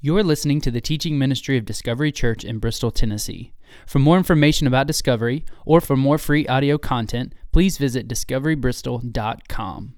You're listening to the teaching ministry of Discovery Church in Bristol, Tennessee. For more information about Discovery or for more free audio content, please visit discoverybristol.com.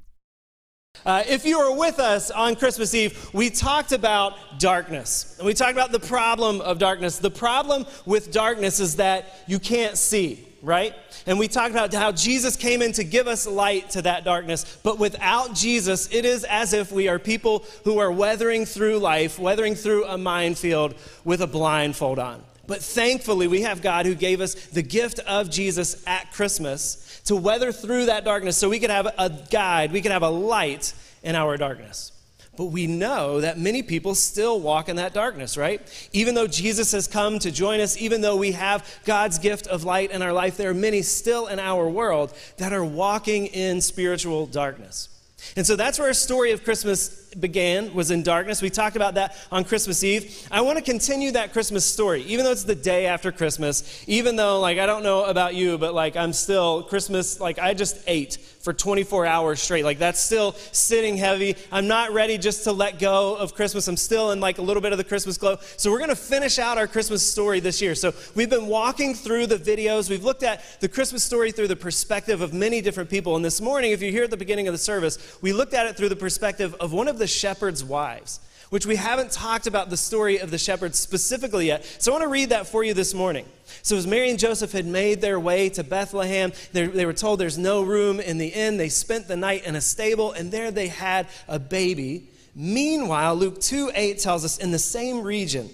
Uh, if you were with us on Christmas Eve, we talked about darkness. And we talked about the problem of darkness. The problem with darkness is that you can't see right? And we talked about how Jesus came in to give us light to that darkness. But without Jesus, it is as if we are people who are weathering through life, weathering through a minefield with a blindfold on. But thankfully, we have God who gave us the gift of Jesus at Christmas to weather through that darkness so we could have a guide, we could have a light in our darkness. But we know that many people still walk in that darkness, right? Even though Jesus has come to join us, even though we have God's gift of light in our life, there are many still in our world that are walking in spiritual darkness. And so that's where our story of Christmas began, was in darkness. We talked about that on Christmas Eve. I want to continue that Christmas story, even though it's the day after Christmas, even though, like, I don't know about you, but, like, I'm still, Christmas, like, I just ate for 24 hours straight. Like, that's still sitting heavy. I'm not ready just to let go of Christmas. I'm still in, like, a little bit of the Christmas glow. So, we're going to finish out our Christmas story this year. So, we've been walking through the videos. We've looked at the Christmas story through the perspective of many different people. And this morning, if you're here at the beginning of the service, we looked at it through the perspective of one of the shepherds' wives, which we haven't talked about the story of the shepherds specifically yet. So I want to read that for you this morning. So, as Mary and Joseph had made their way to Bethlehem, they, were told there's no room in the inn. They spent the night in a stable, and there they had a baby. Meanwhile, Luke 2 8 tells us in the same region,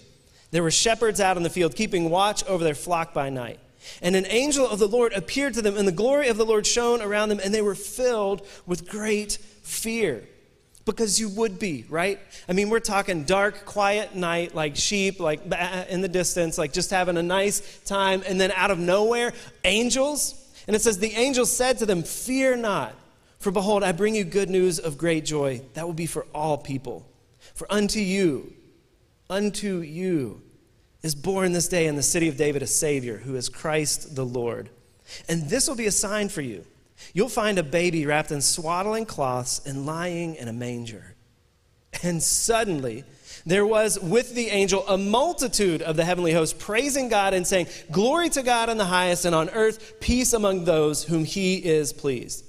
there were shepherds out in the field keeping watch over their flock by night. And an angel of the Lord appeared to them, and the glory of the Lord shone around them, and they were filled with great fear. Because you would be, right? I mean, we're talking dark, quiet night, like sheep, like in the distance, like just having a nice time. And then out of nowhere, angels. And it says, The angels said to them, Fear not, for behold, I bring you good news of great joy. That will be for all people. For unto you, unto you is born this day in the city of David a Savior, who is Christ the Lord. And this will be a sign for you. You'll find a baby wrapped in swaddling cloths and lying in a manger. And suddenly, there was with the angel a multitude of the heavenly host praising God and saying, Glory to God in the highest, and on earth peace among those whom he is pleased.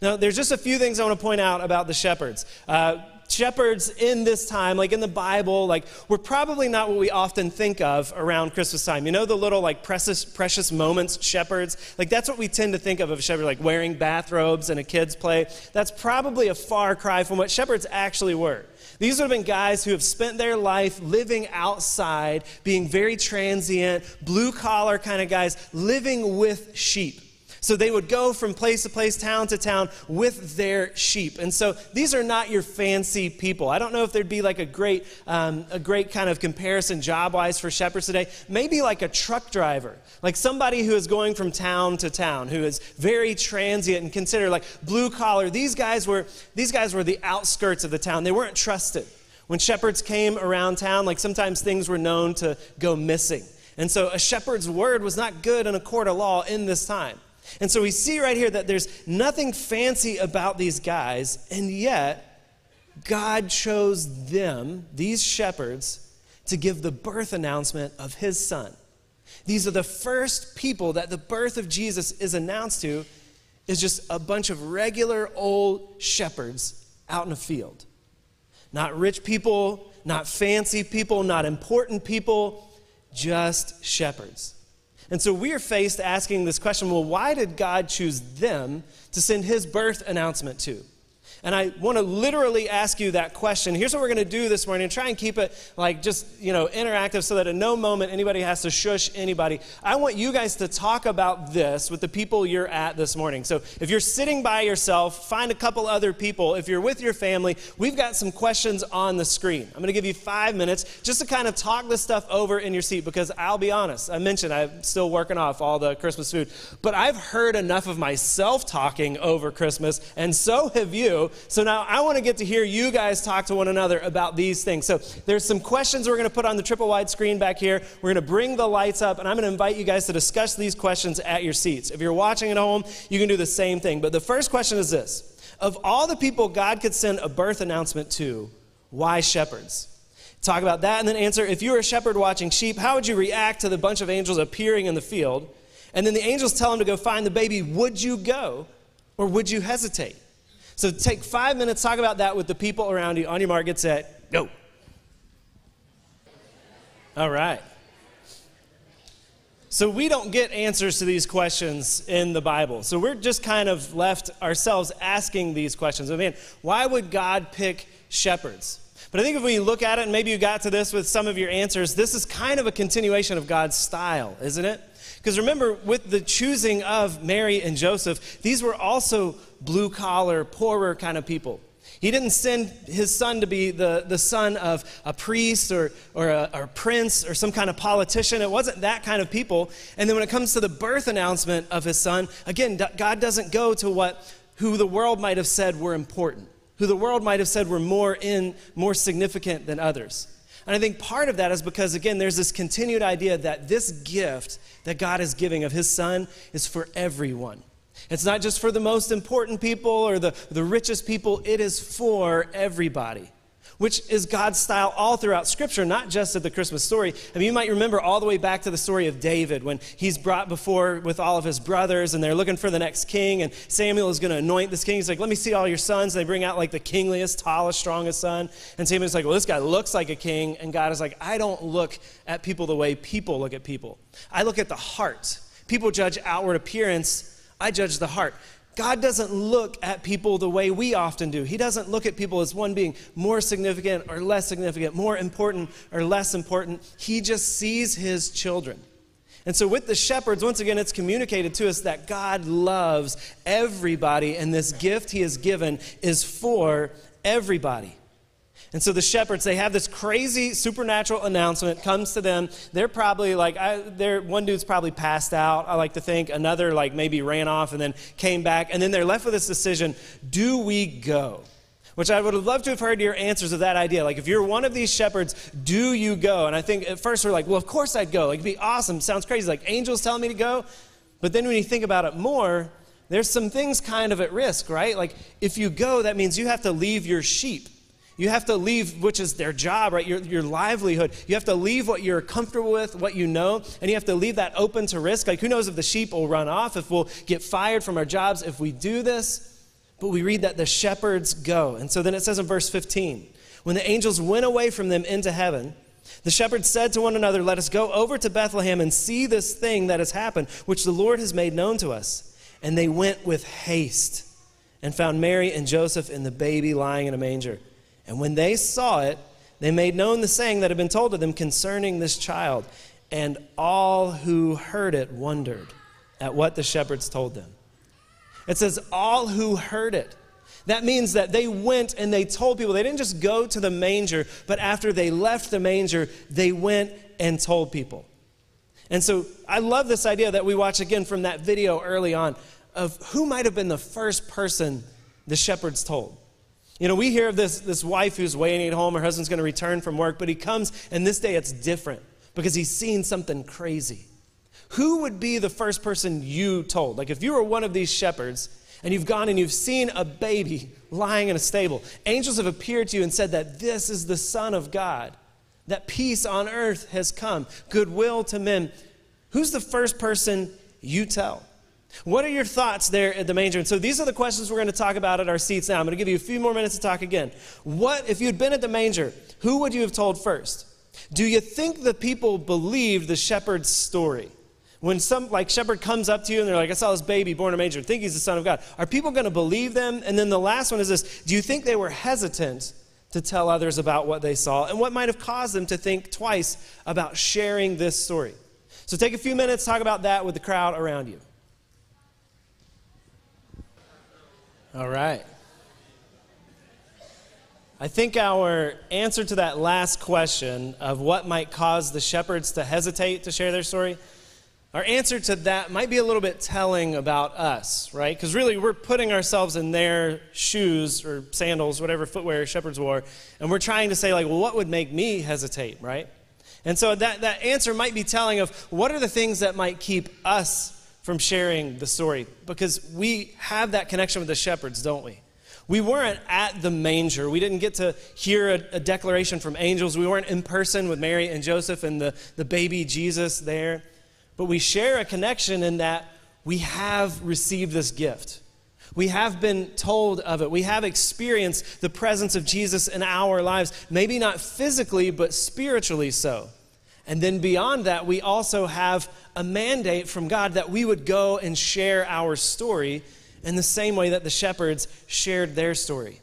Now, there's just a few things I want to point out about the shepherds. Uh, shepherds in this time, like in the Bible, like were probably not what we often think of around Christmas time. You know the little like precious precious moments shepherds? Like that's what we tend to think of of a shepherd, like wearing bathrobes and a kid's play. That's probably a far cry from what shepherds actually were. These would have been guys who have spent their life living outside, being very transient, blue collar kind of guys, living with sheep. So they would go from place to place, town to town with their sheep. And so these are not your fancy people. I don't know if there'd be like a great, um, a great kind of comparison job wise for shepherds today. Maybe like a truck driver, like somebody who is going from town to town, who is very transient and considered like blue collar. These guys were, these guys were the outskirts of the town. They weren't trusted. When shepherds came around town, like sometimes things were known to go missing. And so a shepherd's word was not good in a court of law in this time. And so we see right here that there's nothing fancy about these guys, and yet God chose them, these shepherds, to give the birth announcement of his son. These are the first people that the birth of Jesus is announced to, is just a bunch of regular old shepherds out in a field. Not rich people, not fancy people, not important people, just shepherds. And so we are faced asking this question well, why did God choose them to send his birth announcement to? And I want to literally ask you that question. Here's what we're going to do this morning try and keep it like just, you know, interactive so that at no moment anybody has to shush anybody. I want you guys to talk about this with the people you're at this morning. So if you're sitting by yourself, find a couple other people. If you're with your family, we've got some questions on the screen. I'm going to give you five minutes just to kind of talk this stuff over in your seat because I'll be honest, I mentioned I'm still working off all the Christmas food, but I've heard enough of myself talking over Christmas, and so have you. So now I want to get to hear you guys talk to one another about these things. So there's some questions we're going to put on the triple wide screen back here. We're going to bring the lights up, and I'm going to invite you guys to discuss these questions at your seats. If you're watching at home, you can do the same thing. But the first question is this Of all the people God could send a birth announcement to, why shepherds? talk about that, and then answer if you were a shepherd watching sheep, how would you react to the bunch of angels appearing in the field? And then the angels tell him to go find the baby. Would you go or would you hesitate? So take five minutes, talk about that with the people around you. On your mark, get set, go. All right. So we don't get answers to these questions in the Bible. So we're just kind of left ourselves asking these questions. I mean, why would God pick shepherds? But I think if we look at it, and maybe you got to this with some of your answers, this is kind of a continuation of God's style, isn't it? Because remember, with the choosing of Mary and Joseph, these were also blue collar, poorer kind of people. He didn't send his son to be the, the son of a priest or, or, a, or a prince or some kind of politician. It wasn't that kind of people. And then when it comes to the birth announcement of his son, again, God doesn't go to what who the world might have said were important, who the world might have said were more in more significant than others. And I think part of that is because, again, there's this continued idea that this gift that God is giving of His Son is for everyone. It's not just for the most important people or the, the richest people, it is for everybody which is God's style all throughout Scripture, not just at the Christmas story. I mean, you might remember all the way back to the story of David when he's brought before with all of his brothers and they're looking for the next king, and Samuel is going to anoint this king. He's like, Let me see all your sons. They bring out like the kingliest, tallest, strongest son. And Samuel's like, Well, this guy looks like a king. And God is like, I don't look at people the way people look at people, I look at the heart. People judge outward appearance, I judge the heart. God doesn't look at people the way we often do. He doesn't look at people as one being more significant or less significant, more important or less important. He just sees his children. And so, with the shepherds, once again, it's communicated to us that God loves everybody, and this gift he has given is for everybody. And so the shepherds, they have this crazy supernatural announcement comes to them. They're probably like, I, they're, one dude's probably passed out, I like to think. Another, like, maybe ran off and then came back. And then they're left with this decision do we go? Which I would have loved to have heard your answers of that idea. Like, if you're one of these shepherds, do you go? And I think at first we're like, well, of course I'd go. Like, it'd be awesome. Sounds crazy. Like, angels telling me to go. But then when you think about it more, there's some things kind of at risk, right? Like, if you go, that means you have to leave your sheep. You have to leave, which is their job, right? Your, your livelihood. You have to leave what you're comfortable with, what you know, and you have to leave that open to risk. Like, who knows if the sheep will run off, if we'll get fired from our jobs if we do this. But we read that the shepherds go. And so then it says in verse 15 when the angels went away from them into heaven, the shepherds said to one another, Let us go over to Bethlehem and see this thing that has happened, which the Lord has made known to us. And they went with haste and found Mary and Joseph and the baby lying in a manger. And when they saw it, they made known the saying that had been told to them concerning this child. And all who heard it wondered at what the shepherds told them. It says, all who heard it. That means that they went and they told people. They didn't just go to the manger, but after they left the manger, they went and told people. And so I love this idea that we watch again from that video early on of who might have been the first person the shepherds told. You know, we hear of this, this wife who's waiting at home, her husband's going to return from work, but he comes, and this day it's different because he's seen something crazy. Who would be the first person you told? Like, if you were one of these shepherds and you've gone and you've seen a baby lying in a stable, angels have appeared to you and said that this is the Son of God, that peace on earth has come, goodwill to men. Who's the first person you tell? What are your thoughts there at the manger? And so these are the questions we're going to talk about at our seats now. I'm going to give you a few more minutes to talk again. What, if you'd been at the manger, who would you have told first? Do you think the people believed the shepherd's story? When some, like, shepherd comes up to you and they're like, I saw this baby born in a manger, think he's the Son of God. Are people going to believe them? And then the last one is this Do you think they were hesitant to tell others about what they saw and what might have caused them to think twice about sharing this story? So take a few minutes, talk about that with the crowd around you. All right. I think our answer to that last question of what might cause the shepherds to hesitate to share their story, our answer to that might be a little bit telling about us, right? Because really, we're putting ourselves in their shoes or sandals, whatever footwear shepherds wore, and we're trying to say, like, well, what would make me hesitate, right? And so that, that answer might be telling of what are the things that might keep us from sharing the story because we have that connection with the shepherds, don't we? We weren't at the manger. We didn't get to hear a, a, declaration from angels. We weren't in person with Mary and Joseph and the, the baby Jesus there. But we share a connection in that we have received this gift. We have been told of it. We have experienced the presence of Jesus in our lives, maybe not physically, but spiritually so. And then beyond that, we also have a mandate from God that we would go and share our story in the same way that the shepherds shared their story.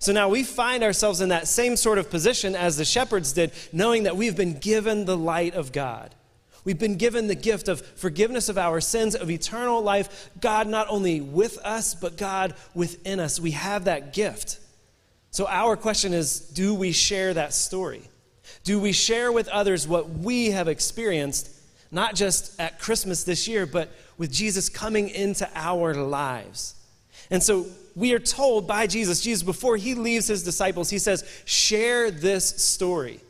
So now we find ourselves in that same sort of position as the shepherds did, knowing that we've been given the light of God. We've been given the gift of forgiveness of our sins, of eternal life. God not only with us, but God within us. We have that gift. So our question is do we share that story? Do we share with others what we have experienced, not just at Christmas this year, but with Jesus coming into our lives. And so we are told by Jesus, Jesus, before he leaves his disciples, he says, share this story.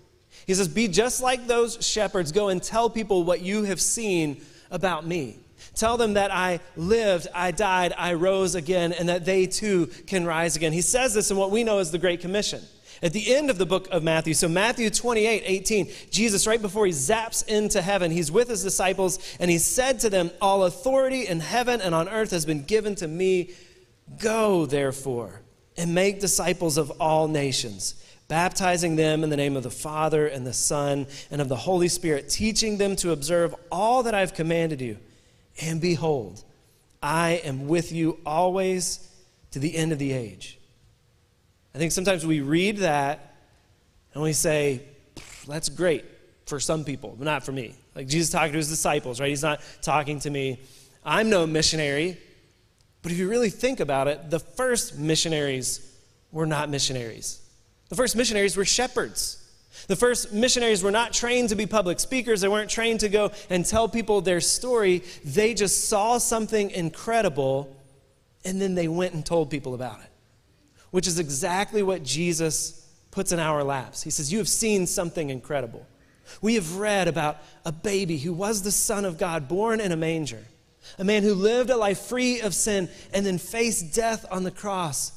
He says, be just like those shepherds. Go and tell people what you have seen about me. Tell them that I lived, I died, I rose again, and that they too can rise again. He says this in what we know as the Great Commission. At the end of the book of Matthew, so Matthew 28 18, Jesus, right before he zaps into heaven, he's with his disciples and he said to them, All authority in heaven and on earth has been given to me. Go, therefore, and make disciples of all nations, baptizing them in the name of the Father and the Son and of the Holy Spirit, teaching them to observe all that I've commanded you. And behold, I am with you always to the end of the age. I think sometimes we read that and we say, that's great for some people, but not for me. Like Jesus talking to his disciples, right? He's not talking to me. I'm no missionary. But if you really think about it, the first missionaries were not missionaries. The first missionaries were shepherds. The first missionaries were not trained to be public speakers. They weren't trained to go and tell people their story. They just saw something incredible and then they went and told people about it which is exactly what Jesus puts in our laps. He says, You have seen something incredible. We have read about a baby who was the Son of God, born in a manger, a man who lived a life free of sin and then faced death on the cross,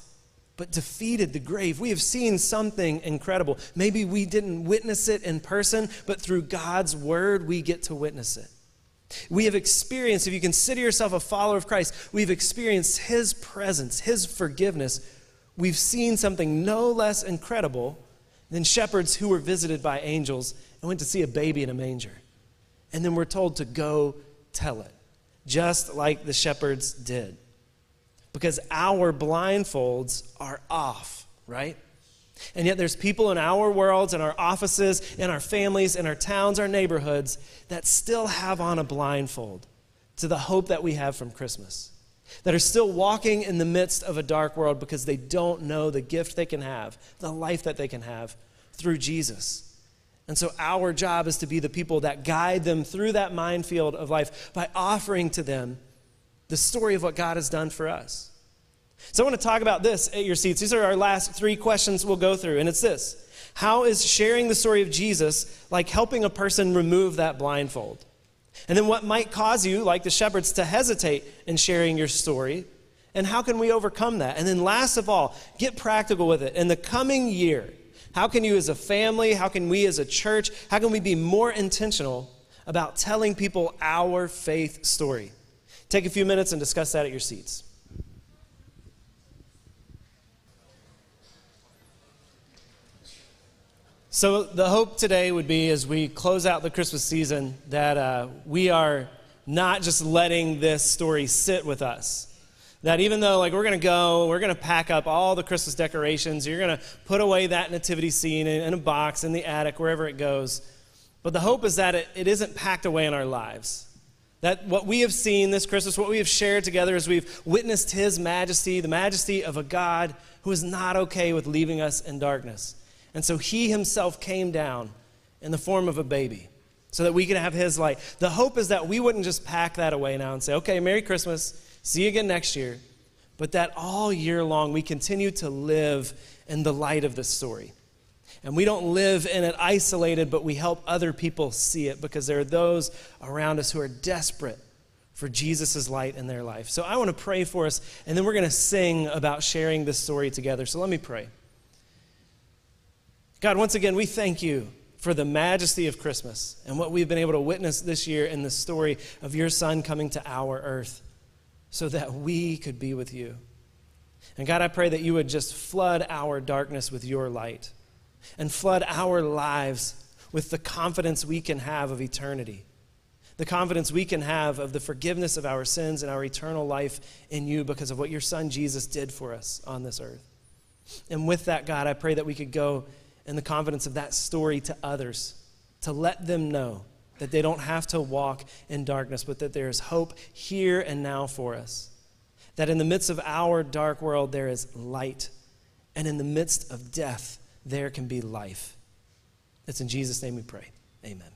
but defeated the grave. We have seen something incredible. Maybe we didn't witness it in person, but through God's word, we get to witness it. We have experienced, if you consider yourself a follower of Christ, we've experienced His presence, His forgiveness we've seen something no less incredible than shepherds who were visited by angels and went to see a baby in a manger. And then we're told to go tell it, just like the shepherds did. Because our blindfolds are off, right? And yet there's people in our worlds, in our offices, in our families, in our towns, our neighborhoods that still have on a blindfold to the hope that we have from Christmas that are still walking in the midst of a dark world because they don't know the gift they can have, the life that they can have through Jesus. And so, our job is to be the people that guide them through that minefield of life by offering to them the story of what God has done for us. So, I want to talk about this at your seats. These are our last three questions we'll go through, and it's this How is sharing the story of Jesus like helping a person remove that blindfold? And then what might cause you, like the shepherds, to hesitate in sharing your story? And how can we overcome that? And then last of all, get practical with it. In the coming year, how can you as a family, how can we as a church, how can we be more intentional about telling people our faith story? Take a few minutes and discuss that at your seats. So, the hope today would be as we close out the Christmas season that uh, we are not just letting this story sit with us. That even though, like, we're going to go, we're going to pack up all the Christmas decorations, you're going to put away that nativity scene in, in, a box in the attic, wherever it goes. But the hope is that it, it isn't packed away in our lives. That what we have seen this Christmas, what we have shared together is we've witnessed His majesty, the majesty of a God who is not okay with leaving us in darkness. And so he himself came down in the form of a baby so that we could have his light. The hope is that we wouldn't just pack that away now and say, okay, Merry Christmas, see you again next year, but that all year long we continue to live in the light of this story. And we don't live in it isolated, but we help other people see it because there are those around us who are desperate for Jesus' light in their life. So I want to pray for us, and then we're going to sing about sharing this story together. So let me pray. God, once again, we thank you for the majesty of Christmas and what we've been able to witness this year in the story of your Son coming to our earth so that we could be with you. And God, I pray that you would just flood our darkness with your light and flood our lives with the confidence we can have of eternity, the confidence we can have of the forgiveness of our sins and our eternal life in you because of what your Son Jesus did for us on this earth. And with that, God, I pray that we could go in the confidence of that story to others, to let them know that they don't have to walk in darkness, but that there is hope here and now for us. That in the midst of our dark world, there is light. And in the midst of death, there can be life. It's in Jesus' name we pray. Amen.